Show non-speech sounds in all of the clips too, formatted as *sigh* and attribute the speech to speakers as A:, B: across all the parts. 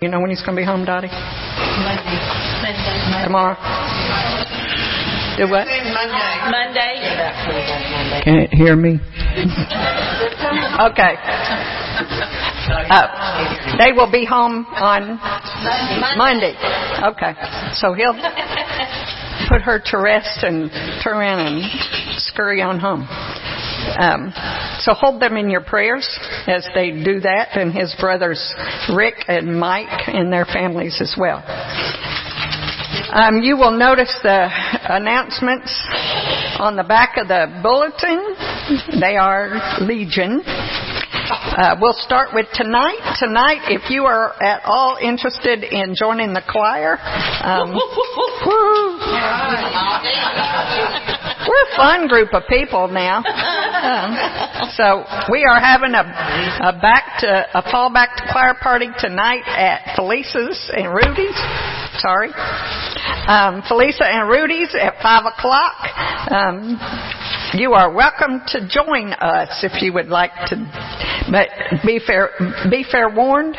A: You know when he's going to be home, Dottie?
B: Monday. Monday.
A: Tomorrow? Do what?
B: Monday. Monday.
A: Can't hear me? okay. Uh, they will be home on Monday. Okay. So he'll put her to rest and turn around and scurry on home. Um, so hold them in your prayers as they do that, and his brothers Rick and Mike and their families as well. Um, you will notice the announcements on the back of the bulletin. They are Legion. Uh, we'll start with tonight. Tonight, if you are at all interested in joining the choir, um, *laughs* *laughs* we're a fun group of people now. Um, *laughs* so we are having a, a back to a fall back to choir party tonight at Felisa's and Rudy's. Sorry, um, Felisa and Rudy's at five o'clock. Um, you are welcome to join us if you would like to, but be fair, be fair warned.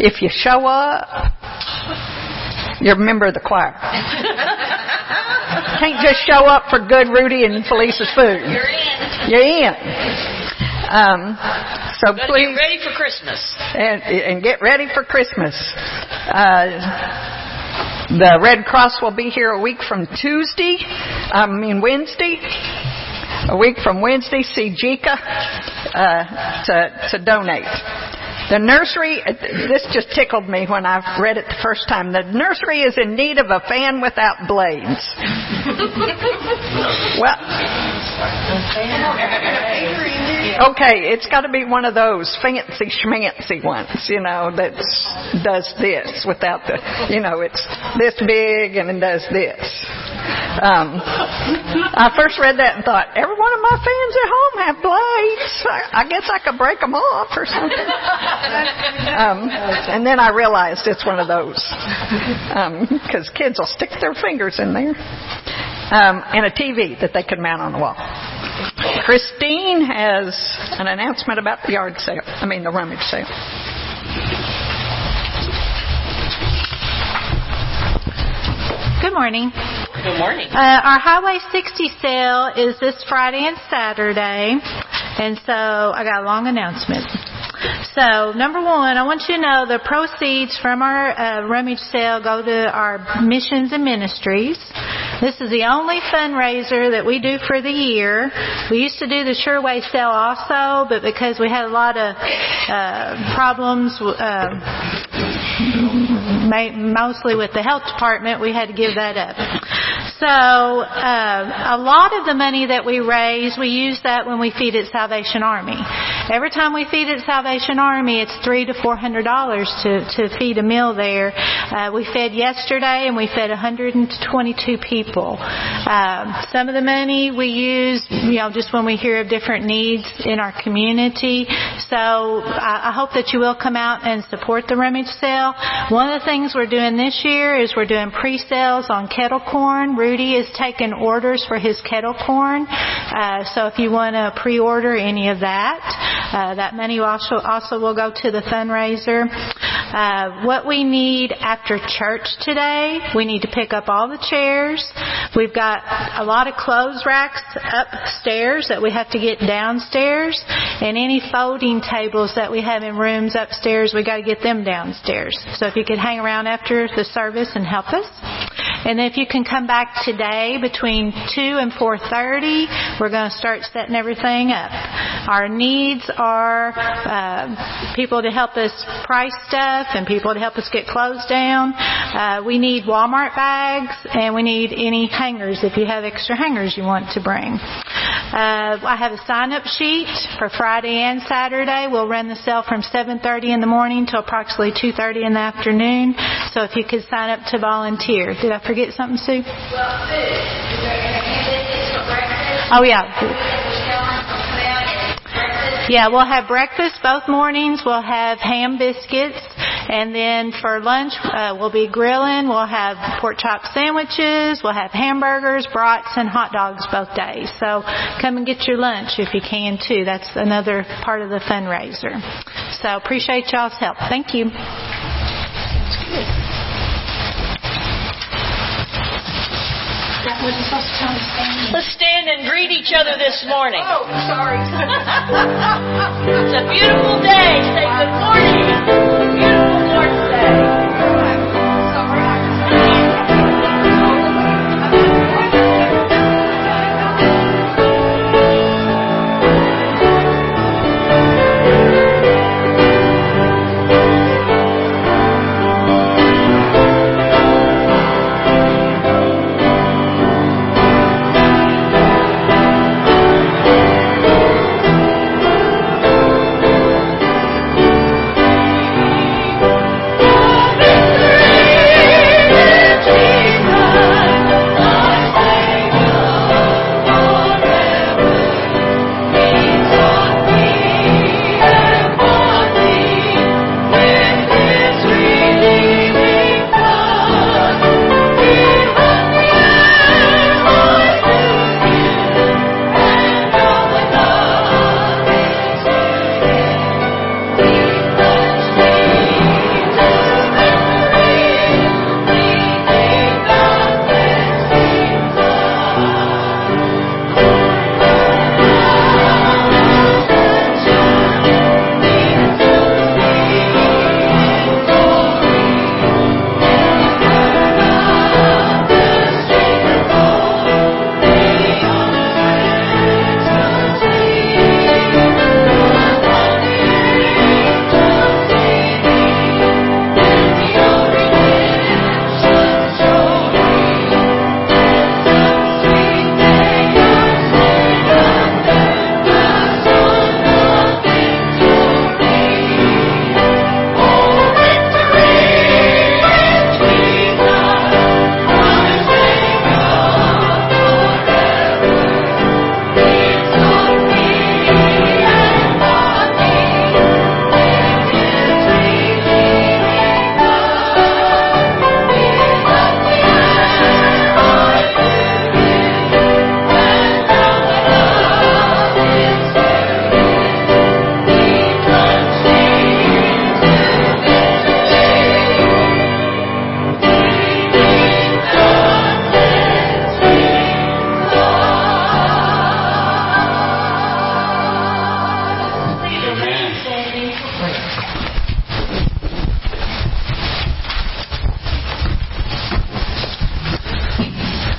A: If you show up, you're a member of the choir. Can't just show up for good Rudy and Felisa's food.
B: You're in.
A: You're in. Um, so please
B: get ready for Christmas.
A: and, and get ready for Christmas. Uh, the Red Cross will be here a week from Tuesday. I mean Wednesday. A week from Wednesday. See Jika uh, to to donate. The nursery. This just tickled me when I read it the first time. The nursery is in need of a fan without blades. *laughs* well. Okay, it's got to be one of those fancy schmancy ones, you know, that does this without the, you know, it's this big and it does this. Um, I first read that and thought, every one of my fans at home have blades. I, guess I could break them off or something. Um, and then I realized it's one of those because kids will stick their fingers in there. Um, and a TV that they can mount on the wall. Christine has an announcement about the yard sale. I mean, the rummage sale.
C: Good morning.
B: Good morning.
C: Uh, our Highway 60 sale is this Friday and Saturday, and so I got a long announcement. So, number one, I want you to know the proceeds from our uh, rummage sale go to our missions and ministries. This is the only fundraiser that we do for the year. We used to do the Sureway sale also, but because we had a lot of uh, problems, uh, mostly with the health department, we had to give that up. So uh, a lot of the money that we raise, we use that when we feed at Salvation Army. Every time we feed at Salvation Army, it's three to four hundred dollars to to feed a meal there. Uh, we fed yesterday, and we fed 122 people. Um, some of the money we use, you know, just when we hear of different needs in our community. So I, I hope that you will come out and support the rummage sale. One of the things we're doing this year is we're doing pre-sales on kettle corn. Rudy is taking orders for his kettle corn. Uh, so if you want to pre-order any of that, uh, that money also also will go to the fundraiser. Uh, what we need after church today, we need to pick up all the chairs. We've got a lot of clothes racks upstairs that we have to get downstairs, and any folding tables that we have in rooms upstairs, we got to get them downstairs. So if you could hang around after the service and help us. And if you can come back today between 2 and 4.30, we're going to start setting everything up. Our needs are uh, people to help us price stuff and people to help us get clothes down. Uh, we need Walmart bags and we need any hangers if you have extra hangers you want to bring. Uh, I have a sign-up sheet for Friday and Saturday. We'll run the sale from 7.30 in the morning to approximately 2.30 in the afternoon. So if you could sign up to volunteer. Did I forget something, Sue? Oh yeah. Yeah, we'll have breakfast both mornings. We'll have ham biscuits And then for lunch, uh, we'll be grilling. We'll have pork chop sandwiches. We'll have hamburgers, brats, and hot dogs both days. So come and get your lunch if you can too. That's another part of the fundraiser. So appreciate y'all's help. Thank you.
D: Let's stand and greet each other this morning.
A: Oh, sorry. *laughs*
D: it's a beautiful day. Say good morning. Beautiful Lord's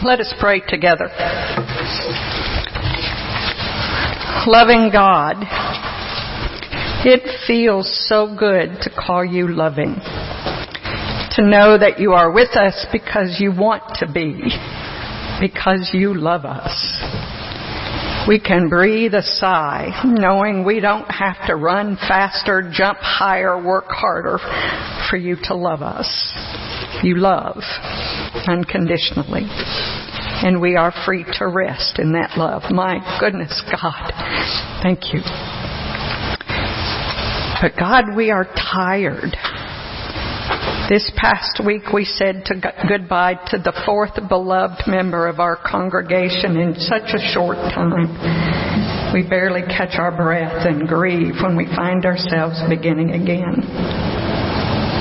A: Let us pray together. Loving God, it feels so good to call you loving. To know that you are with us because you want to be, because you love us. We can breathe a sigh knowing we don't have to run faster, jump higher, work harder for you to love us. You love unconditionally. And we are free to rest in that love. My goodness, God. Thank you. But God, we are tired. This past week we said to goodbye to the fourth beloved member of our congregation in such a short time. We barely catch our breath and grieve when we find ourselves beginning again.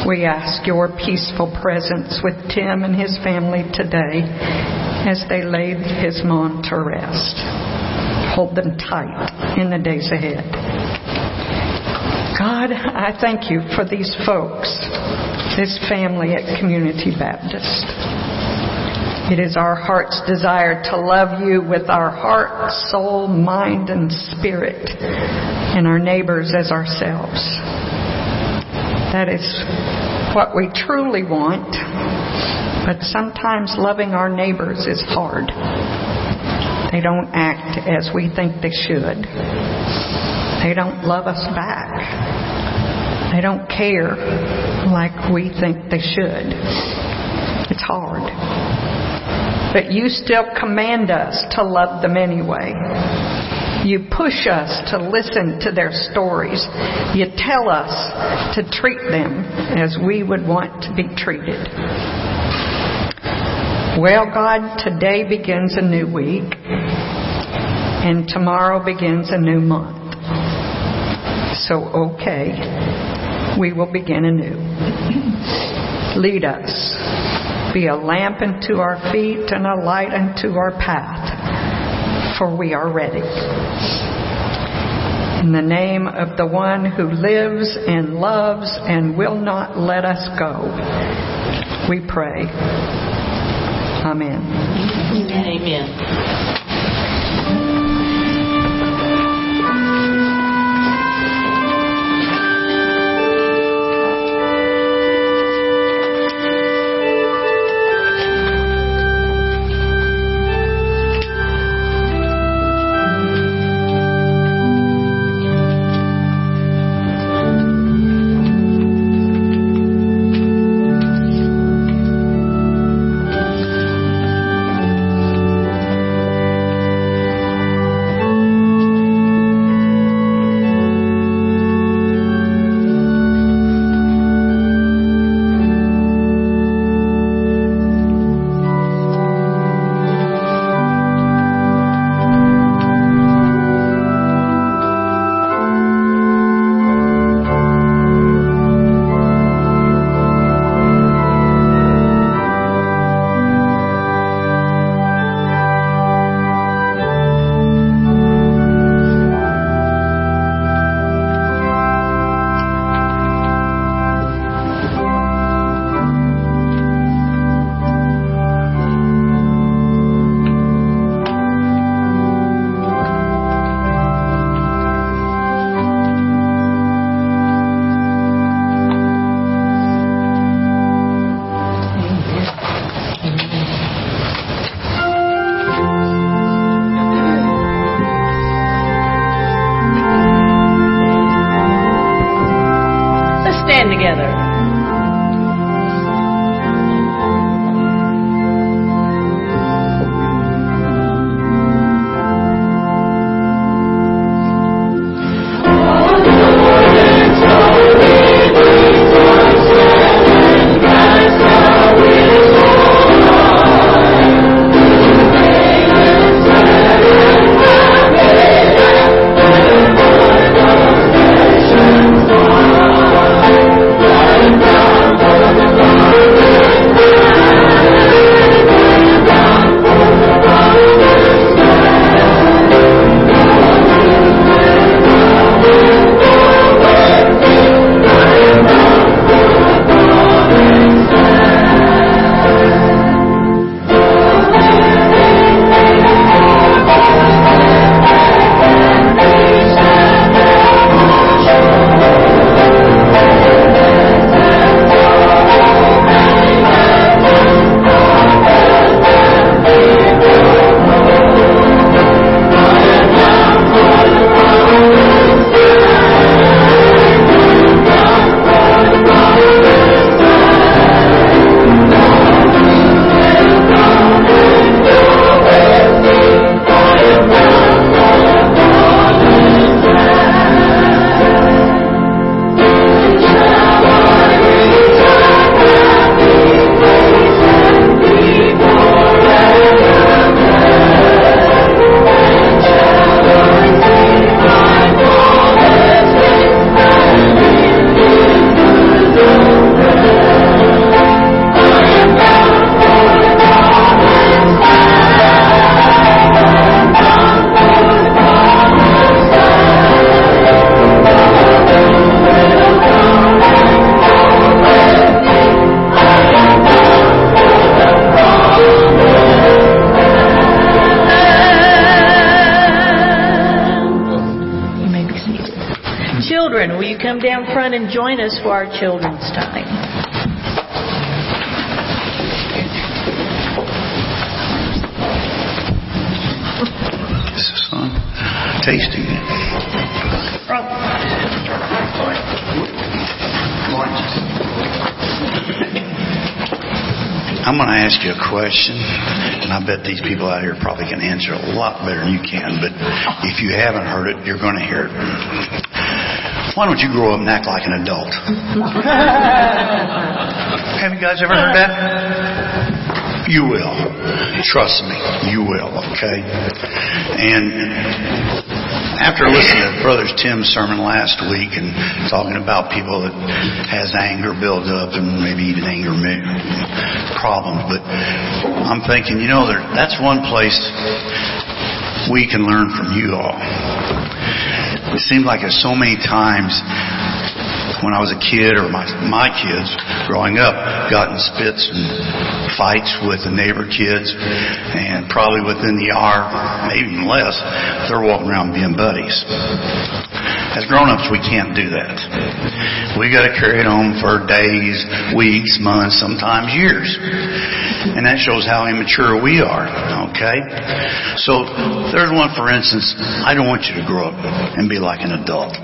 A: We ask your peaceful presence with Tim and his family today as they lay his mom to rest. Hold them tight in the days ahead. God, I thank you for these folks, this family at Community Baptist. It is our heart's desire to love you with our heart, soul, mind, and spirit, and our neighbors as ourselves. That is what we truly want, but sometimes loving our neighbors is hard. They don't act as we think they should. They don't love us back. They don't care like we think they should. It's hard. But you still command us to love them anyway. You push us to listen to their stories. You tell us to treat them as we would want to be treated. Well, God, today begins a new week, and tomorrow begins a new month. So, okay, we will begin anew. Lead us. Be a lamp unto our feet and a light unto our path, for we are ready. In the name of the one who lives and loves and will not let us go, we pray. Amen.
B: Amen. Let's for our children's time?
E: This is. I'm going to ask you a question, and I bet these people out here probably can answer a lot better than you can, but if you haven't heard it, you're going to hear it. Why don't you grow up and act like an adult? *laughs* Have you guys ever heard that? You will. Trust me, you will, okay? And after listening to Brother Tim's sermon last week and talking about people that has anger build up and maybe even anger problems, but I'm thinking, you know, there, that's one place we can learn from you all. It seems like there's so many times when I was a kid or my my kids growing up got in spits and fights with the neighbor kids and probably within the hour, maybe even less, they're walking around being buddies. As grown-ups, we can't do that. We got to carry it on for days, weeks, months, sometimes years. And that shows how immature we are, okay? So there's one, for instance, I don't want you to grow up and be like an adult.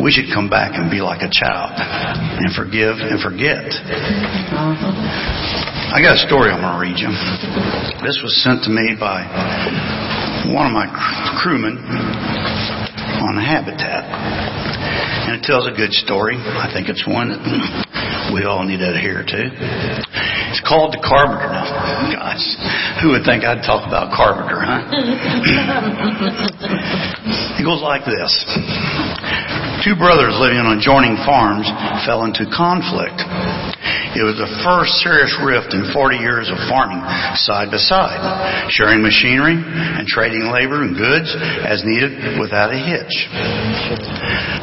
E: We should come back and be like a child and forgive and forget. I got a story I'm going to read you. This was sent to me by one of my crewmen on the habitat. And it tells a good story. I think it's one that we all need to adhere to. It's called The Carpenter. Now, guys, who would think I'd talk about Carpenter, huh? *laughs* it goes like this. Two brothers living on adjoining farms fell into conflict. It was the first serious rift in 40 years of farming side by side, sharing machinery and trading labor and goods as needed without a hitch.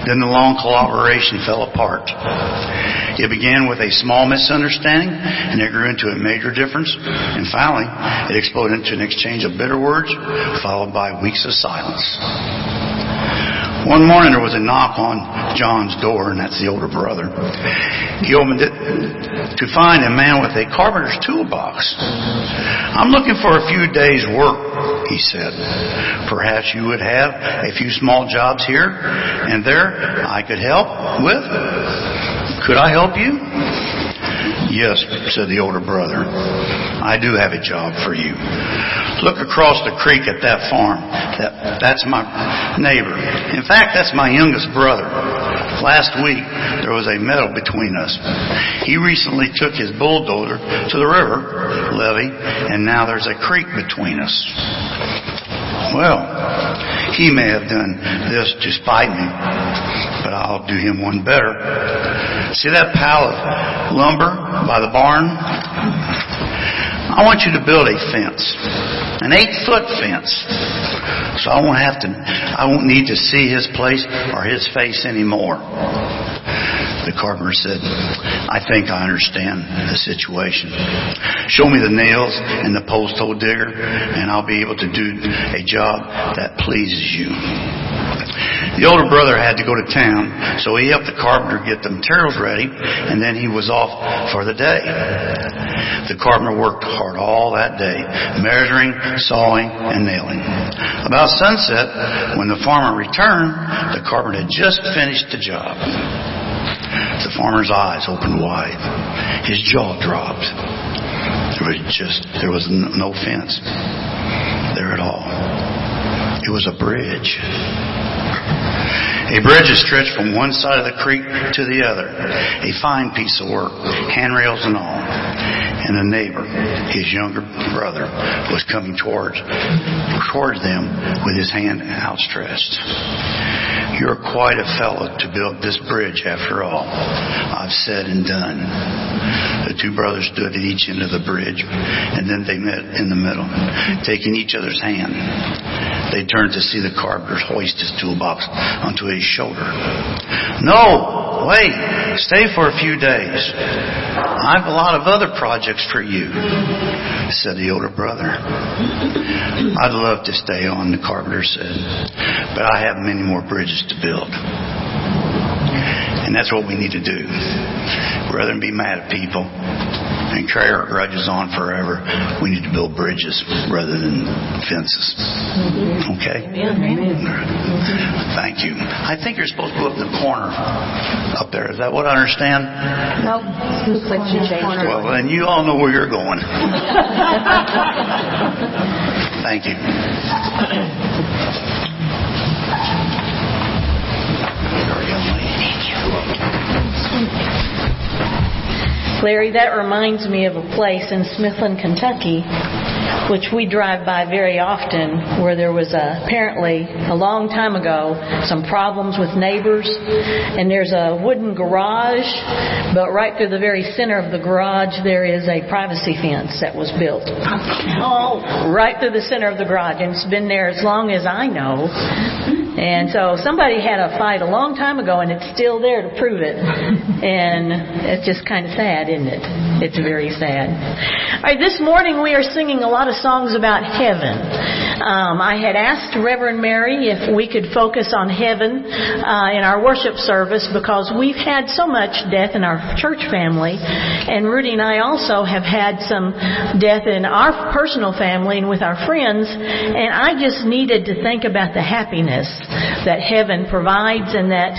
E: Then the long collaboration fell apart. It began with a small misunderstanding and it grew into a major difference and finally it exploded into an exchange of bitter words followed by weeks of silence. One morning there was a knock on John's door, and that's the older brother. He opened it to find a man with a carpenter's toolbox. I'm looking for a few days' work, he said. Perhaps you would have a few small jobs here and there I could help with. Could I help you? Yes, said the older brother. I do have a job for you. Look across the creek at that farm. That, that's my neighbor. In fact, that's my youngest brother. Last week, there was a meadow between us. He recently took his bulldozer to the river levee, and now there's a creek between us. Well, he may have done this to spite me, but I'll do him one better. See that pile of lumber by the barn? I want you to build a fence, an eight foot fence. So I won't have to, I won't need to see his place or his face anymore. The carpenter said, I think I understand the situation. Show me the nails and the post hole digger, and I'll be able to do a job that pleases you. The older brother had to go to town, so he helped the carpenter get the materials ready, and then he was off for the day. The carpenter worked hard all that day, measuring, sawing, and nailing. About sunset, when the farmer returned, the carpenter had just finished the job. The farmer's eyes opened wide. His jaw dropped. There was just, there was no fence there at all. It was a bridge. A bridge is stretched from one side of the creek to the other. A fine piece of work, handrails and all. And a neighbor, his younger brother, was coming towards towards them with his hand outstretched. You're quite a fellow to build this bridge after all. I've said and done. The two brothers stood at each end of the bridge, and then they met in the middle, taking each other's hand. They turned to see the carpenter hoist his toolbox onto his shoulder. No, wait, stay for a few days. I have a lot of other projects for you, said the older brother. I'd love to stay on, the carpenter said, but I have many more bridges to build. And that's what we need to do. Rather than be mad at people and carry our grudges on forever. We need to build bridges rather than fences. Okay? Thank you. I think you're supposed to go up the corner up there. Is that what I understand?
A: Nope. Looks like she changed.
E: Well, then you all know where you're going. *laughs* Thank you.
B: Larry, that reminds me of a place in Smithland, Kentucky, which we drive by very often, where there was a, apparently a long time ago some problems with neighbors, and there's a wooden garage, but right through the very center of the garage there is a privacy fence that was built. Oh, right through the center of the garage, and it's been there as long as I know. And so somebody had a fight a long time ago, and it's still there to prove it. And it's just kind of sad, isn't it? It's very sad. All right, this morning we are singing a lot of songs about heaven. Um, I had asked Reverend Mary if we could focus on heaven uh, in our worship service because we've had so much death in our church family, and Rudy and I also have had some death in our personal family and with our friends, and I just needed to think about the happiness that heaven provides and that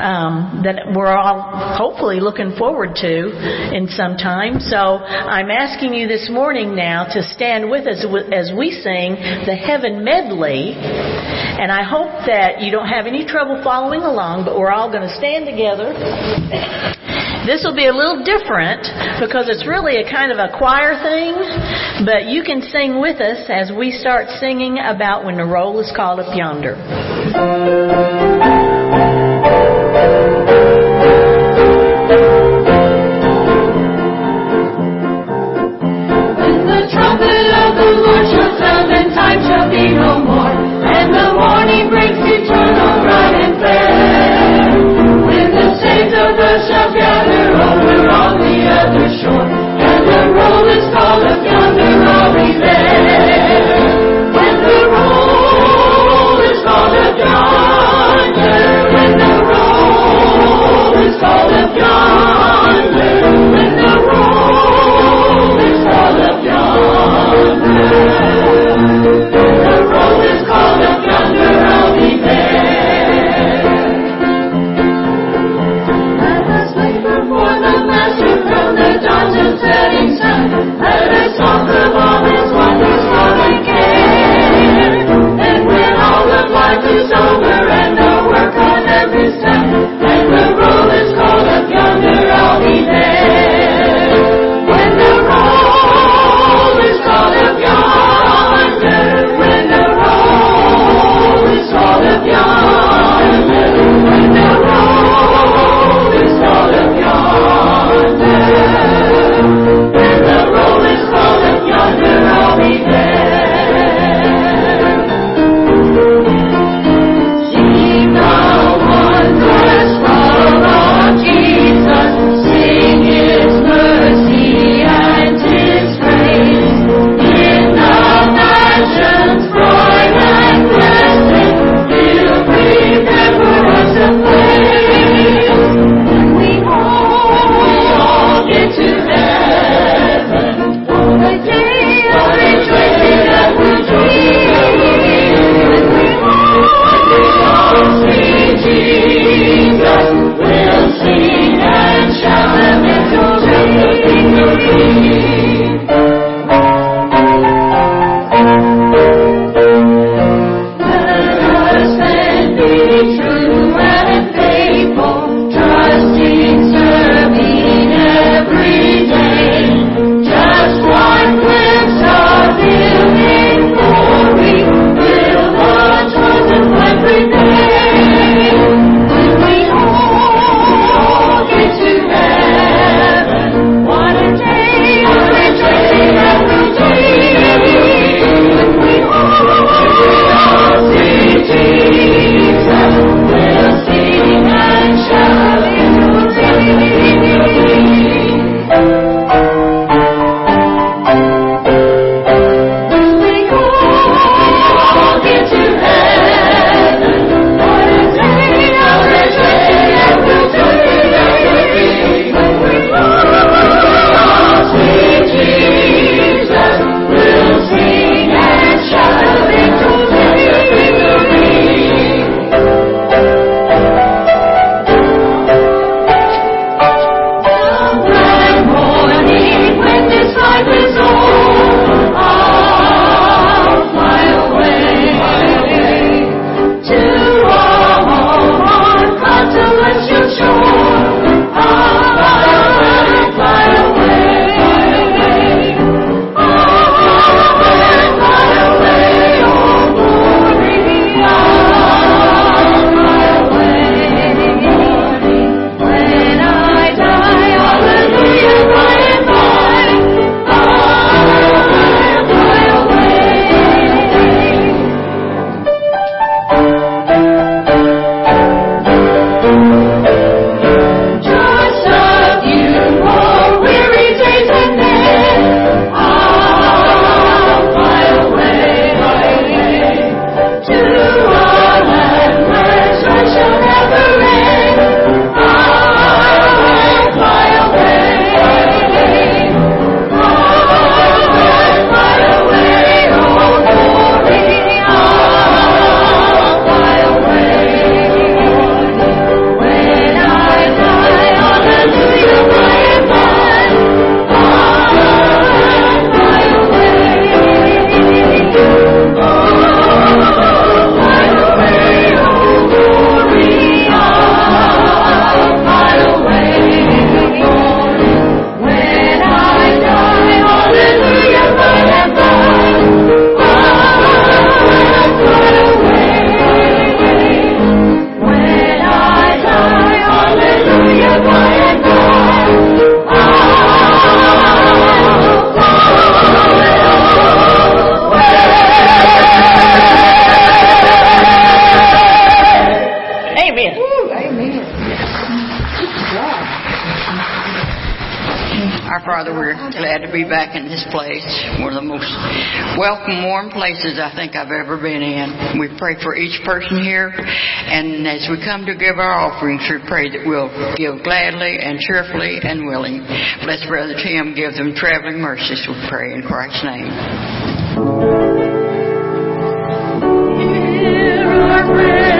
B: um, that we're all hopefully looking forward to in some time. So I'm asking you this morning now to stand with us as we sing the Heaven Medley, and I hope that you don't have any trouble following along. But we're all going to stand together. This will be a little different because it's really a kind of a choir thing, but you can sing with us as we start singing about when the roll is called up yonder.
F: Places I think I've ever been in. We pray for each person here, and as we come to give our offerings, we pray that we'll give gladly and cheerfully and willing. Bless Brother Tim, give them traveling mercies, we pray in Christ's name.
D: Hear our prayer,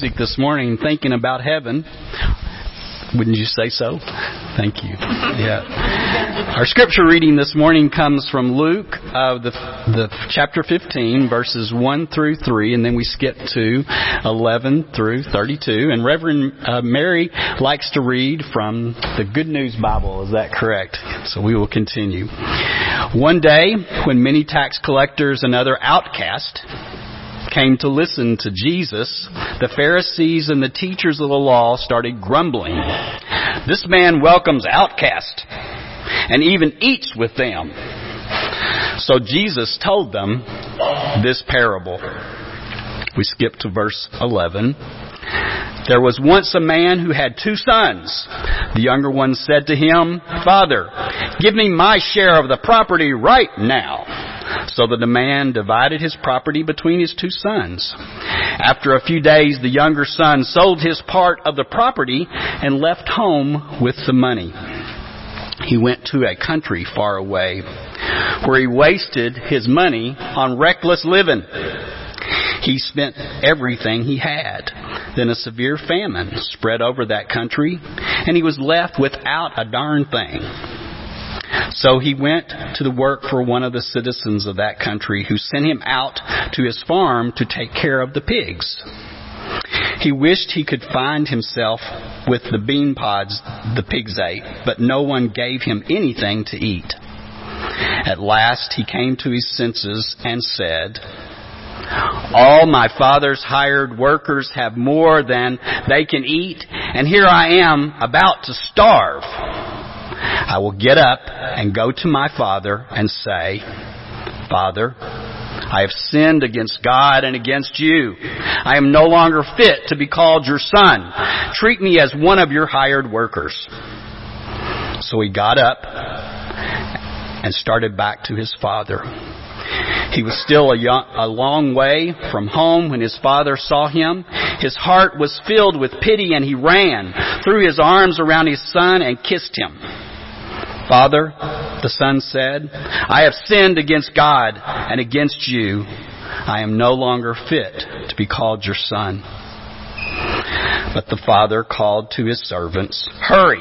G: music this morning, thinking about heaven. Wouldn't you say so? Thank you. Yeah. Our scripture reading this morning comes from Luke, uh, the, the chapter 15, verses 1 through 3, and then we skip to 11 through 32. And Reverend uh, Mary likes to read from the Good News Bible. Is that correct? So we will continue. One day, when many tax collectors and other outcasts came to listen to Jesus, the Pharisees and the teachers of the law started grumbling. This man welcomes outcasts and even eats with them. So Jesus told them this parable. We skip to verse 11. There was once a man who had two sons. The younger one said to him, Father, give me my share of the property right now. So the man divided his property between his two sons. After a few days, the younger son sold his part of the property and left home with the money. He went to a country far away where he wasted his money on reckless living. He spent everything he had. Then a severe famine spread over that country, and he was left without a darn thing. So he went to the work for one of the citizens of that country who sent him out to his farm to take care of the pigs. He wished he could find himself with the bean pods the pigs ate, but no one gave him anything to eat. At last he came to his senses and said, all my father's hired workers have more than they can eat, and here I am about to starve. I will get up and go to my father and say, Father, I have sinned against God and against you. I am no longer fit to be called your son. Treat me as one of your hired workers. So he got up and started back to his father. He was still a, young, a, long way from home when his father saw him. His heart was filled with pity and he ran, threw his arms around his son and kissed him. Father, the son said, I have sinned against God and against you. I am no longer fit to be called your son. But the father called to his servants, Hurry!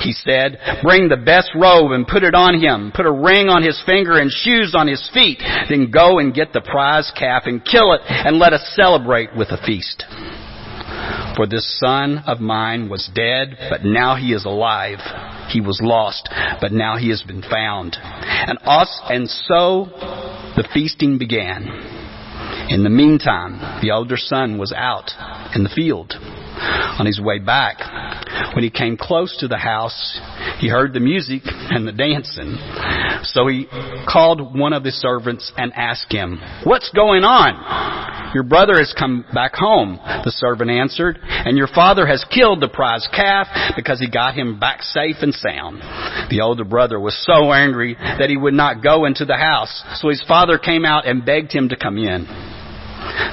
G: He said, Bring the best robe and put it on him. Put a ring on his finger and shoes on his feet. Then go and get the prize calf and kill it and let us celebrate with a feast. For this son of mine was dead, but now he is alive. He was lost, but now he has been found. And, us, and so the feasting began. In the meantime, the older son was out in the field. On his way back, when he came close to the house, he heard the music and the dancing. So he called one of the servants and asked him, What's going on? Your brother has come back home, the servant answered, and your father has killed the prize calf because he got him back safe and sound. The older brother was so angry that he would not go into the house, so his father came out and begged him to come in.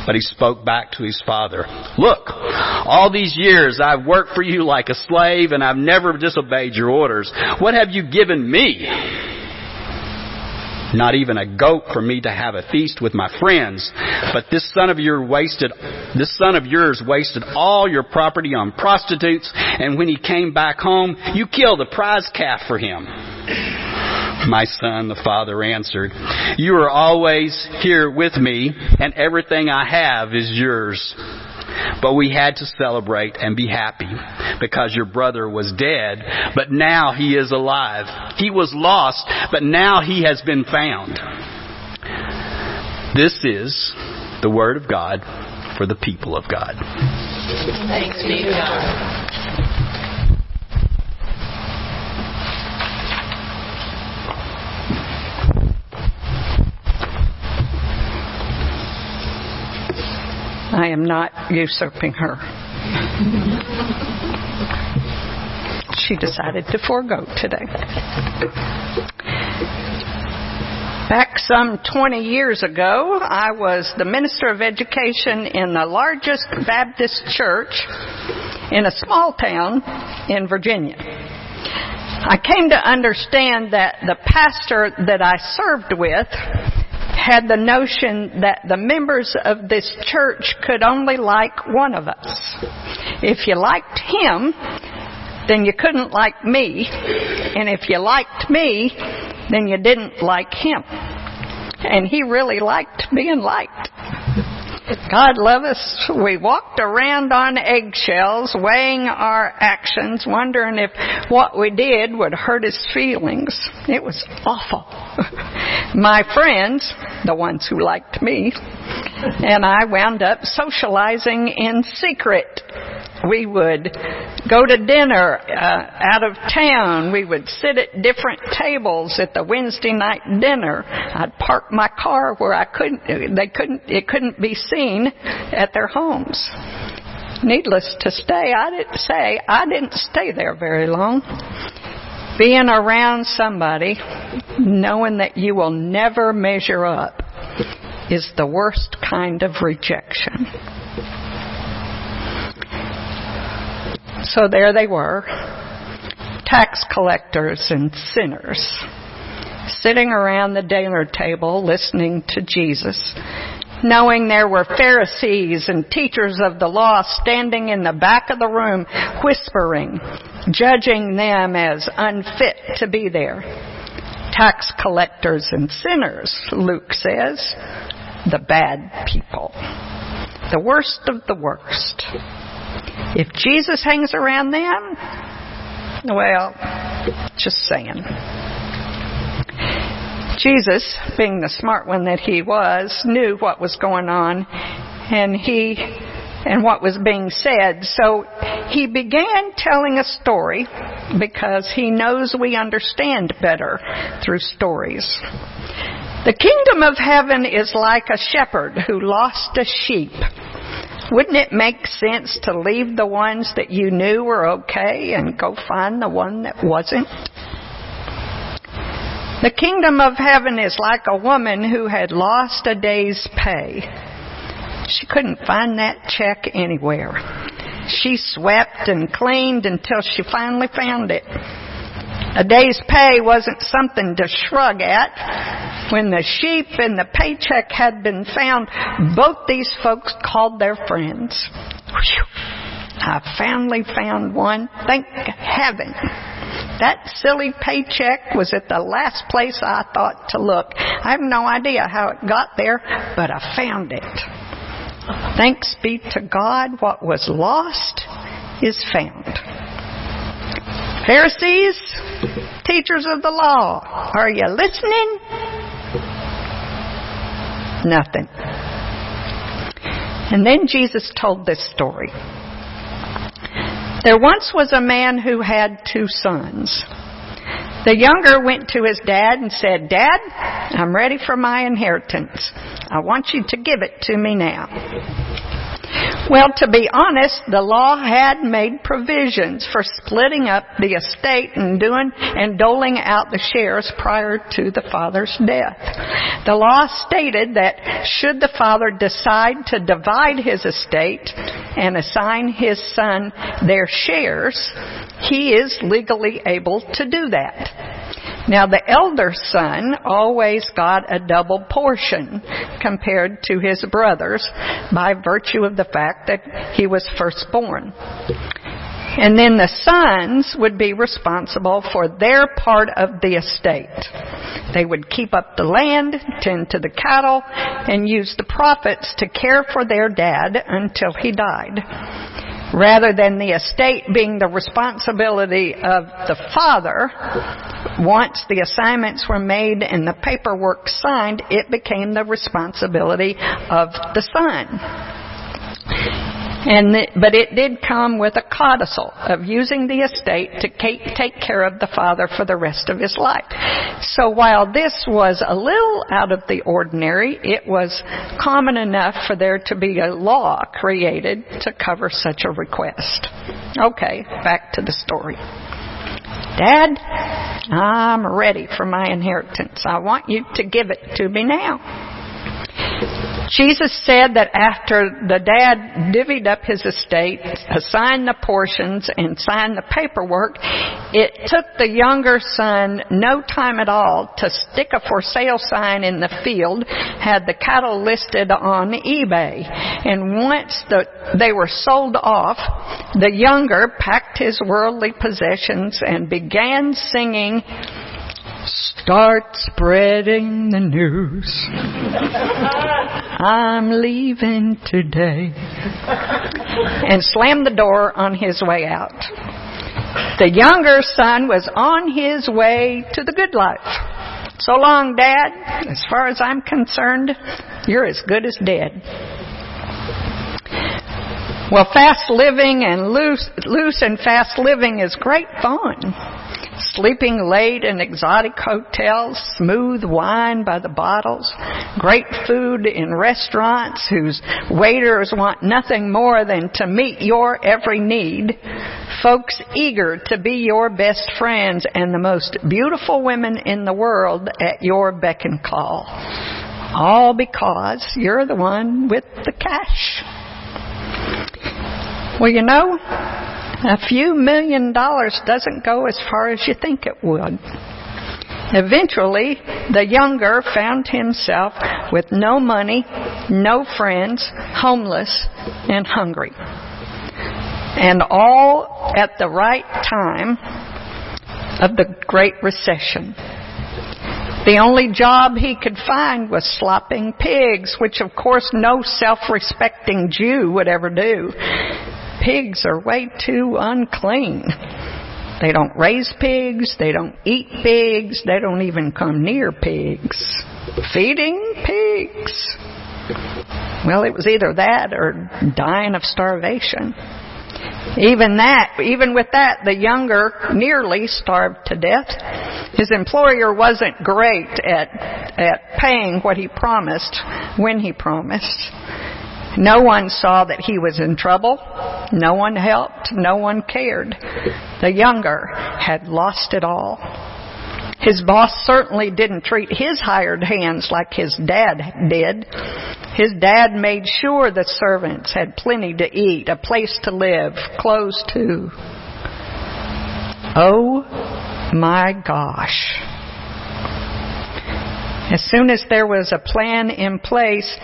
G: But he spoke back to his father, Look, all these years I've worked for you like a slave and I've never disobeyed your orders. What have you given me? Not even a goat for me to have a feast with my friends. But this son of yours wasted, this son of yours wasted all your property on prostitutes and when he came back home, you killed a prize calf for him. My son, the father answered, You are always here with me, and everything I have is yours. But we had to celebrate and be happy because your brother was dead, but now he is alive. He was lost, but now he has been found. This is the Word of God for the people of God.
B: Thanks be to God.
A: I am not usurping her. she decided to forego today. Back some 20 years ago, I was the minister of education in the largest Baptist church in a small town in Virginia. I came to understand that the pastor that I served with had the notion that the members of this church could only like one of us. If you liked him, then you couldn't like me. And if you liked me, then you didn't like him. And he really liked being liked. God love us. We walked around on eggshells, weighing our actions, wondering if what we did would hurt his feelings. It was awful. *laughs* My friends, the ones who liked me, and I wound up socializing in secret we would go to dinner uh, out of town. We would sit at different tables at the Wednesday night dinner. I'd park my car where I couldn't. They couldn't. It couldn't be seen at their homes. Needless to say, I didn't say I didn't stay there very long. Being around somebody, knowing that you will never measure up, is the worst kind of rejection. So there they were, tax collectors and sinners, sitting around the dinner table listening to Jesus, knowing there were Pharisees and teachers of the law standing in the back of the room whispering, judging them as unfit to be there. Tax collectors and sinners, Luke says, the bad people, the worst of the worst. If Jesus hangs around them, well, just saying. Jesus, being the smart one that he was, knew what was going on and he and what was being said. So he began telling a story because he knows we understand better through stories. The kingdom of heaven is like a shepherd who lost a sheep. Wouldn't it make sense to leave the ones that you knew were okay and go find the one that wasn't? The kingdom of heaven is like a woman who had lost a day's pay. She couldn't find that check anywhere. She swept and cleaned until she finally found it. A day's pay wasn't something to shrug at. When the sheep and the paycheck had been found, both these folks called their friends. Whew. I finally found one. Thank heaven. That silly paycheck was at the last place I thought to look. I have no idea how it got there, but I found it. Thanks be to God, what was lost is found. Pharisees, teachers of the law, are you listening? Nothing. And then Jesus told this story. There once was a man who had two sons. The younger went to his dad and said, Dad, I'm ready for my inheritance. I want you to give it to me now. Well, to be honest, the law had made provisions for splitting up the estate and doing and doling out the shares prior to the father's death. The law stated that should the father decide to divide his estate and assign his son their shares, he is legally able to do that. Now the elder son always got a double portion compared to his brothers by virtue of the fact that he was firstborn. And then the sons would be responsible for their part of the estate. They would keep up the land, tend to the cattle, and use the profits to care for their dad until he died rather than the estate being the responsibility of the father, once the assignments were made and the paperwork signed, it became the responsibility of the son. And the, but it did come with a codicil of using the estate to take care of the father for the rest of his life. So while this was a little out of the ordinary, it was common enough for there to be a law created to cover such a request. Okay, back to the story. Dad, I'm ready for my inheritance. I want you to give it to me now. Jesus said that after the dad divvied up his estate, assigned the portions, and signed the paperwork, it took the younger son no time at all to stick a for sale sign in the field, had the cattle listed on eBay. And once the, they were sold off, the younger packed his worldly possessions and began singing, Start spreading the news. I'm leaving today. And slammed the door on his way out. The younger son was on his way to the good life. So long, Dad. As far as I'm concerned, you're as good as dead. Well, fast living and loose, loose and fast living is great fun sleeping late in exotic hotels, smooth wine by the bottles, great food in restaurants whose waiters want nothing more than to meet your every need, folks eager to be your best friends and the most beautiful women in the world at your beck and call. All because you're the one with the cash. Well, you know, a few million dollars doesn't go as far as you think it would. Eventually, the younger found himself with no money no friends, homeless, and hungry. And all at the right time of the Great Recession. The only job he could find was slopping pigs, which of course no self-respecting Jew would ever do. Pigs are way too unclean. They don't raise pigs, they don't eat pigs, they don't even come near pigs. Feeding pigs. Well, it was either that or dying of starvation. Even that, even with that, the younger nearly starved to death. His employer wasn't great at, at paying what he promised when he promised. No one saw that he was in trouble. No one helped. No one cared. The younger had lost it all. His boss certainly didn't treat his hired hands like his dad did. His dad made sure the servants had plenty to eat, a place to live, clothes too. Oh my gosh. As soon as there was a plan in place,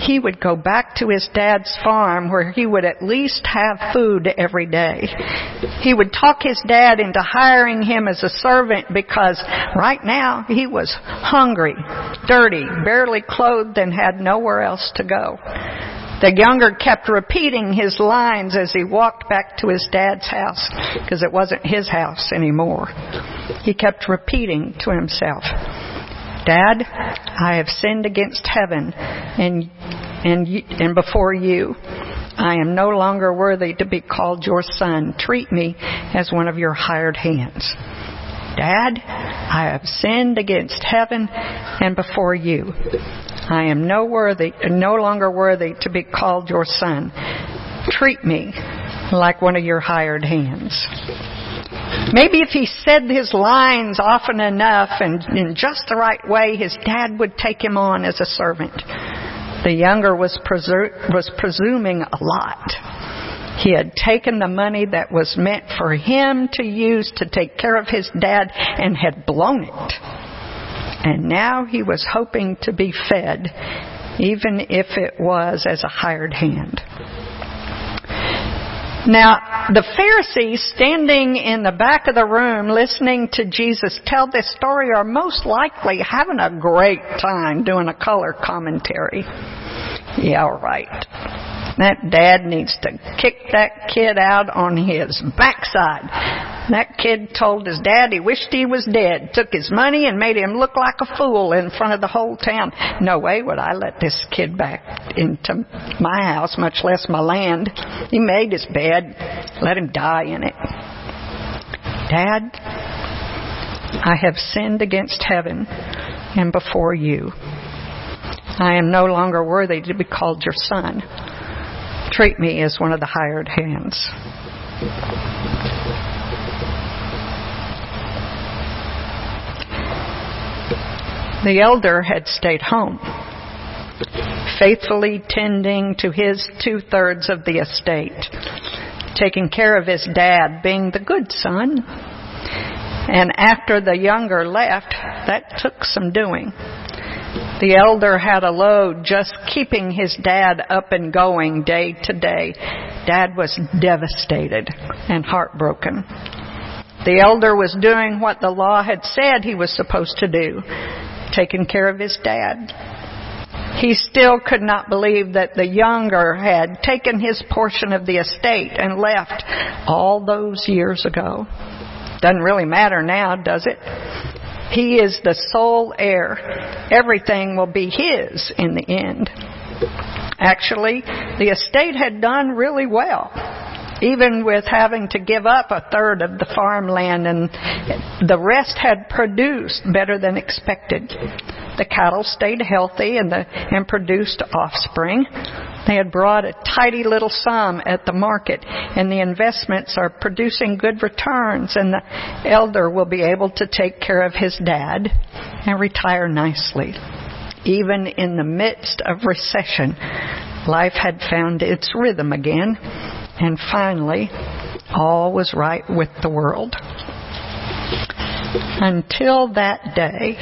A: he would go back to his dad's farm where he would at least have food every day. He would talk his dad into hiring him as a servant because right now he was hungry, dirty, barely clothed, and had nowhere else to go. The younger kept repeating his lines as he walked back to his dad's house because it wasn't his house anymore. He kept repeating to himself, Dad, I have sinned against heaven and, and, and before you. I am no longer worthy to be called your son. Treat me as one of your hired hands. Dad, I have sinned against heaven and before you. I am no worthy, no longer worthy to be called your son. Treat me like one of your hired hands. Maybe if he said his lines often enough and in just the right way, his dad would take him on as a servant. The younger was, presu- was presuming a lot. He had taken the money that was meant for him to use to take care of his dad and had blown it. And now he was hoping to be fed, even if it was as a hired hand. Now, the Pharisees standing in the back of the room listening to Jesus tell this story are most likely having a great time doing a color commentary. Yeah, right. That dad needs to kick that kid out on his backside. That kid told his dad he wished he was dead, took his money and made him look like a fool in front of the whole town. No way would I let this kid back into my house, much less my land. He made his bed, let him die in it. Dad, I have sinned against heaven and before you. I am no longer worthy to be called your son. Treat me as one of the hired hands. The elder had stayed home, faithfully tending to his two thirds of the estate, taking care of his dad, being the good son. And after the younger left, that took some doing. The elder had a load just keeping his dad up and going day to day. Dad was devastated and heartbroken. The elder was doing what the law had said he was supposed to do, taking care of his dad. He still could not believe that the younger had taken his portion of the estate and left all those years ago. Doesn't really matter now, does it? He is the sole heir. Everything will be his in the end. Actually, the estate had done really well. Even with having to give up a third of the farmland and the rest had produced better than expected. The cattle stayed healthy and, the, and produced offspring. They had brought a tidy little sum at the market and the investments are producing good returns and the elder will be able to take care of his dad and retire nicely. Even in the midst of recession, life had found its rhythm again and finally all was right with the world. Until that day,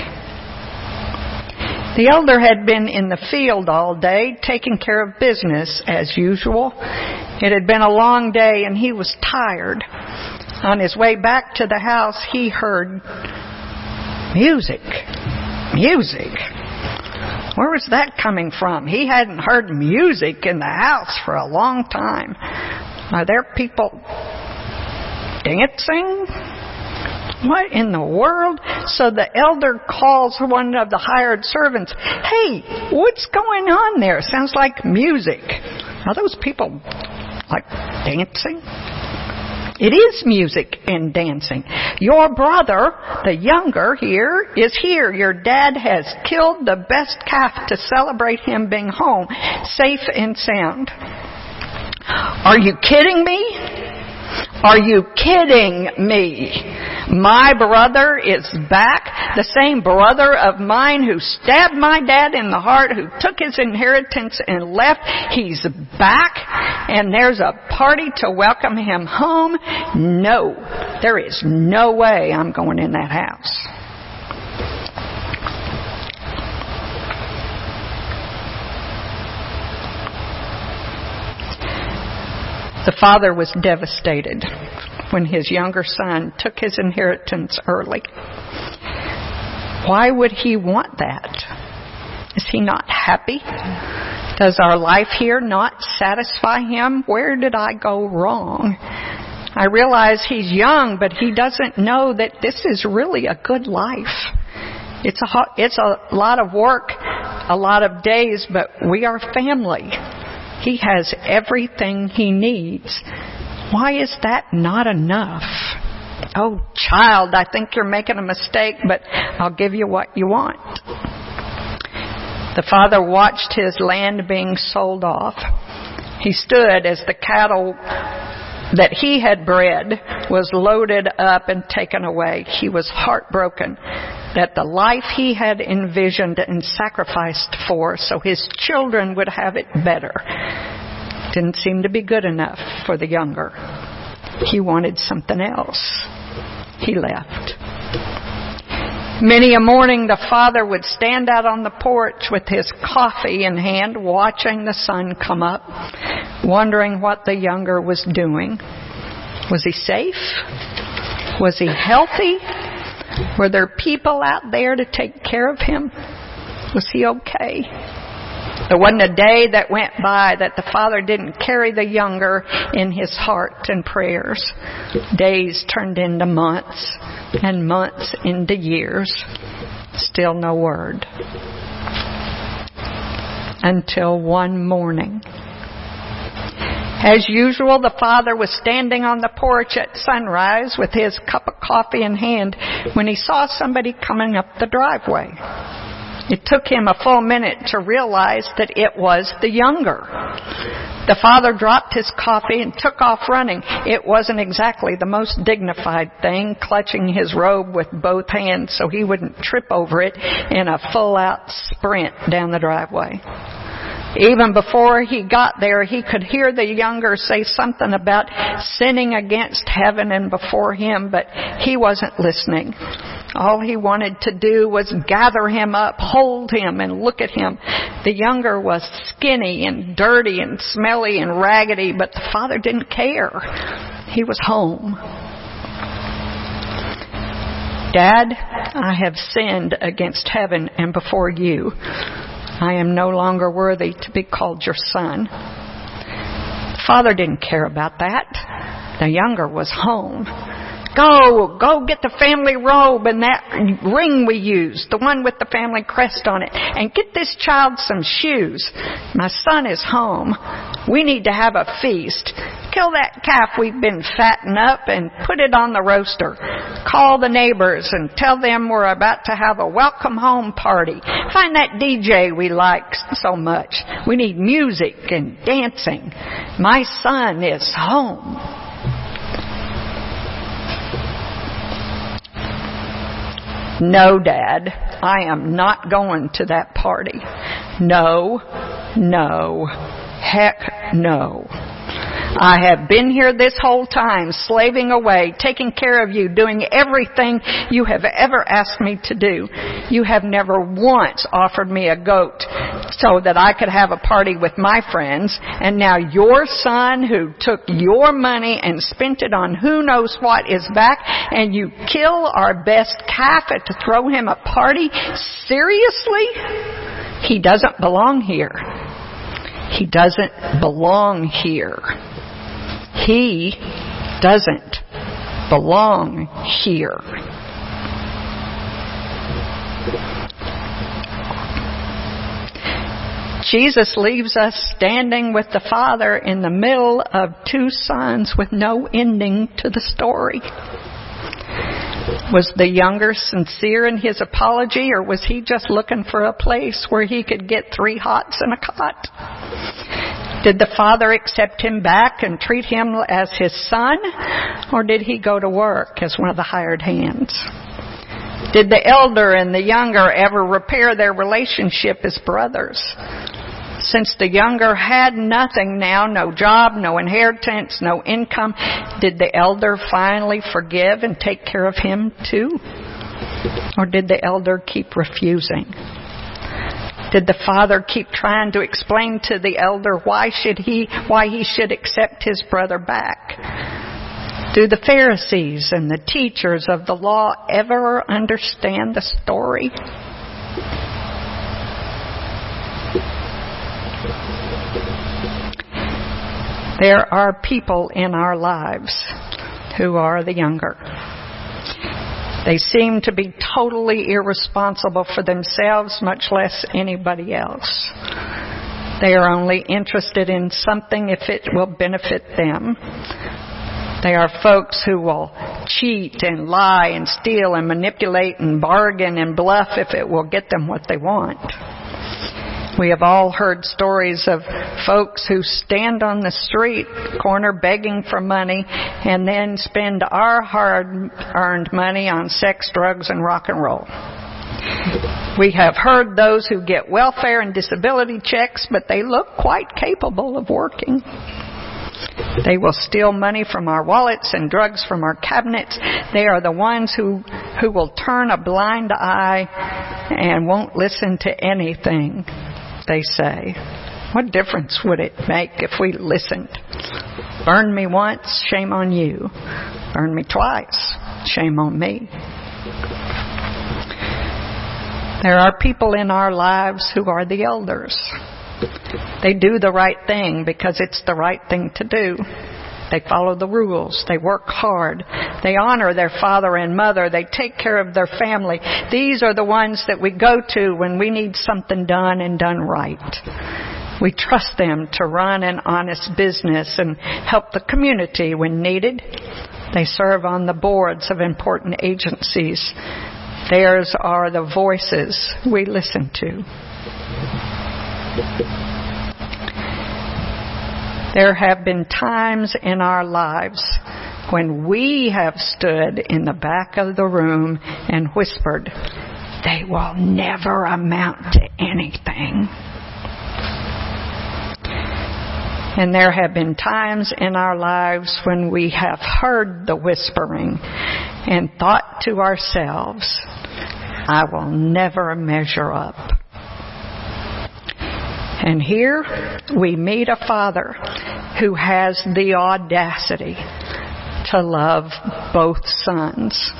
A: The elder had been in the field all day, taking care of business as usual. It had been a long day and he was tired. On his way back to the house, he heard music. Music. Where was that coming from? He hadn't heard music in the house for a long time. Are there people dancing? What in the world? So the elder calls one of the hired servants. Hey, what's going on there? Sounds like music. Are those people like dancing? It is music and dancing. Your brother, the younger here, is here. Your dad has killed the best calf to celebrate him being home, safe and sound. Are you kidding me? Are you kidding me? My brother is back, the same brother of mine who stabbed my dad in the heart, who took his inheritance and left. He's back, and there's a party to welcome him home. No, there is no way I'm going in that house. The father was devastated when his younger son took his inheritance early. Why would he want that? Is he not happy? Does our life here not satisfy him? Where did I go wrong? I realize he's young, but he doesn't know that this is really a good life. It's a, it's a lot of work, a lot of days, but we are family. He has everything he needs. Why is that not enough? Oh, child, I think you're making a mistake, but I'll give you what you want. The father watched his land being sold off. He stood as the cattle that he had bred was loaded up and taken away. He was heartbroken that the life he had envisioned and sacrificed for so his children would have it better didn't seem to be good enough for the younger. He wanted something else. He left. Many a morning the father would stand out on the porch with his coffee in hand, watching the sun come up, wondering what the younger was doing. Was he safe? Was he healthy? Were there people out there to take care of him? Was he okay? There wasn't a day that went by that the father didn't carry the younger in his heart and prayers. Days turned into months, and months into years. Still no word. Until one morning. As usual, the father was standing on the porch at sunrise with his cup of coffee in hand when he saw somebody coming up the driveway. It took him a full minute to realize that it was the younger. The father dropped his coffee and took off running. It wasn't exactly the most dignified thing, clutching his robe with both hands so he wouldn't trip over it in a full out sprint down the driveway. Even before he got there, he could hear the younger say something about sinning against heaven and before him, but he wasn't listening. All he wanted to do was gather him up, hold him, and look at him. The younger was skinny and dirty and smelly and raggedy, but the father didn't care. He was home. Dad, I have sinned against heaven and before you. I am no longer worthy to be called your son. Father didn't care about that. The younger was home. Go, go get the family robe and that ring we used, the one with the family crest on it, and get this child some shoes. My son is home. We need to have a feast. Kill that calf we've been fattening up and put it on the roaster. Call the neighbors and tell them we're about to have a welcome home party. Find that DJ we like so much. We need music and dancing. My son is home. No, Dad, I am not going to that party. No, no, heck no. I have been here this whole time, slaving away, taking care of you, doing everything you have ever asked me to do. You have never once offered me a goat so that I could have a party with my friends, and now your son who took your money and spent it on who knows what is back, and you kill our best calf to throw him a party? Seriously? He doesn't belong here. He doesn't belong here. He doesn't belong here. Jesus leaves us standing with the Father in the middle of two sons with no ending to the story. Was the younger sincere in his apology, or was he just looking for a place where he could get three hots and a cot? Did the father accept him back and treat him as his son, or did he go to work as one of the hired hands? Did the elder and the younger ever repair their relationship as brothers? Since the younger had nothing now, no job, no inheritance, no income, did the elder finally forgive and take care of him too? Or did the elder keep refusing? Did the father keep trying to explain to the elder why should he, why he should accept his brother back? Do the Pharisees and the teachers of the law ever understand the story? There are people in our lives who are the younger. They seem to be totally irresponsible for themselves, much less anybody else. They are only interested in something if it will benefit them. They are folks who will cheat and lie and steal and manipulate and bargain and bluff if it will get them what they want. We have all heard stories of folks who stand on the street corner begging for money and then spend our hard earned money on sex, drugs, and rock and roll. We have heard those who get welfare and disability checks, but they look quite capable of working. They will steal money from our wallets and drugs from our cabinets. They are the ones who, who will turn a blind eye and won't listen to anything they say. What difference would it make if we listened? Burn me once, shame on you. Burn me twice, shame on me. There are people in our lives who are the elders. They do the right thing because it's the right thing to do. They follow the rules. They work hard. They honor their father and mother. They take care of their family. These are the ones that we go to when we need something done and done right. We trust them to run an honest business and help the community when needed. They serve on the boards of important agencies. Theirs are the voices we listen to. There have been times in our lives when we have stood in the back of the room and whispered, they will never amount to anything. And there have been times in our lives when we have heard the whispering and thought to ourselves, I will never measure up. And here we meet a father who has the audacity to love both sons.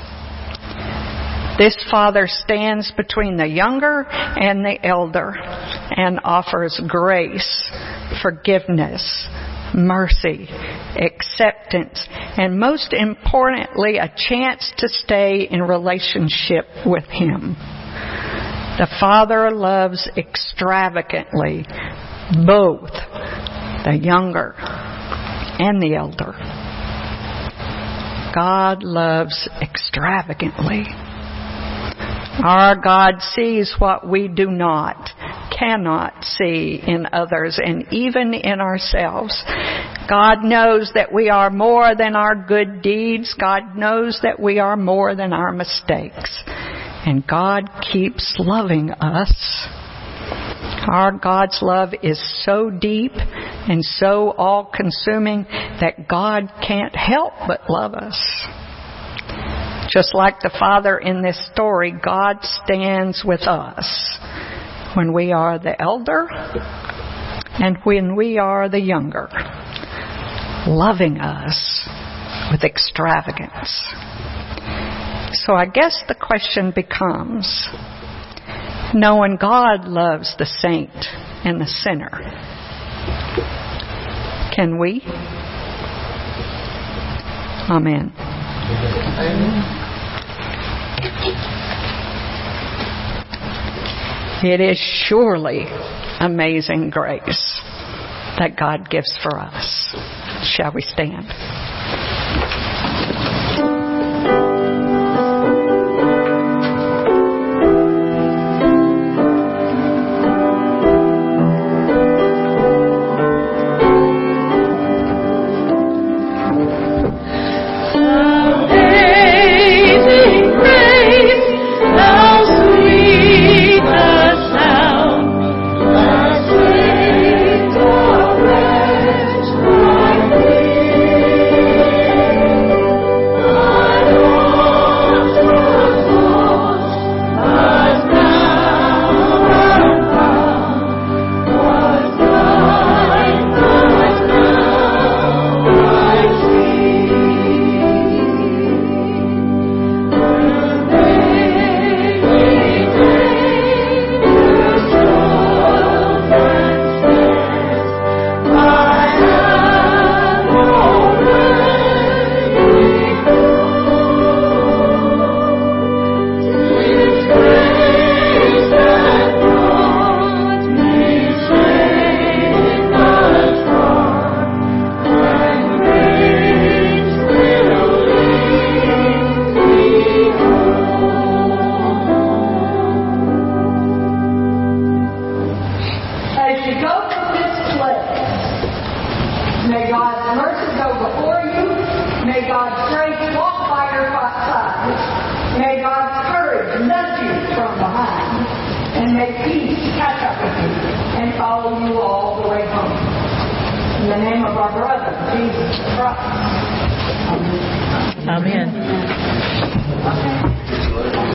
A: This father stands between the younger and the elder and offers grace, forgiveness, mercy, acceptance, and most importantly, a chance to stay in relationship with him. The Father loves extravagantly both the younger and the elder. God loves extravagantly. Our God sees what we do not, cannot see in others and even in ourselves. God knows that we are more than our good deeds. God knows that we are more than our mistakes. And God keeps loving us. Our God's love is so deep and so all consuming that God can't help but love us. Just like the Father in this story, God stands with us when we are the elder and when we are the younger, loving us with extravagance. So I guess the question becomes, knowing God loves the saint and the sinner, can we? Amen. It is surely amazing grace that God gives for us. Shall we stand?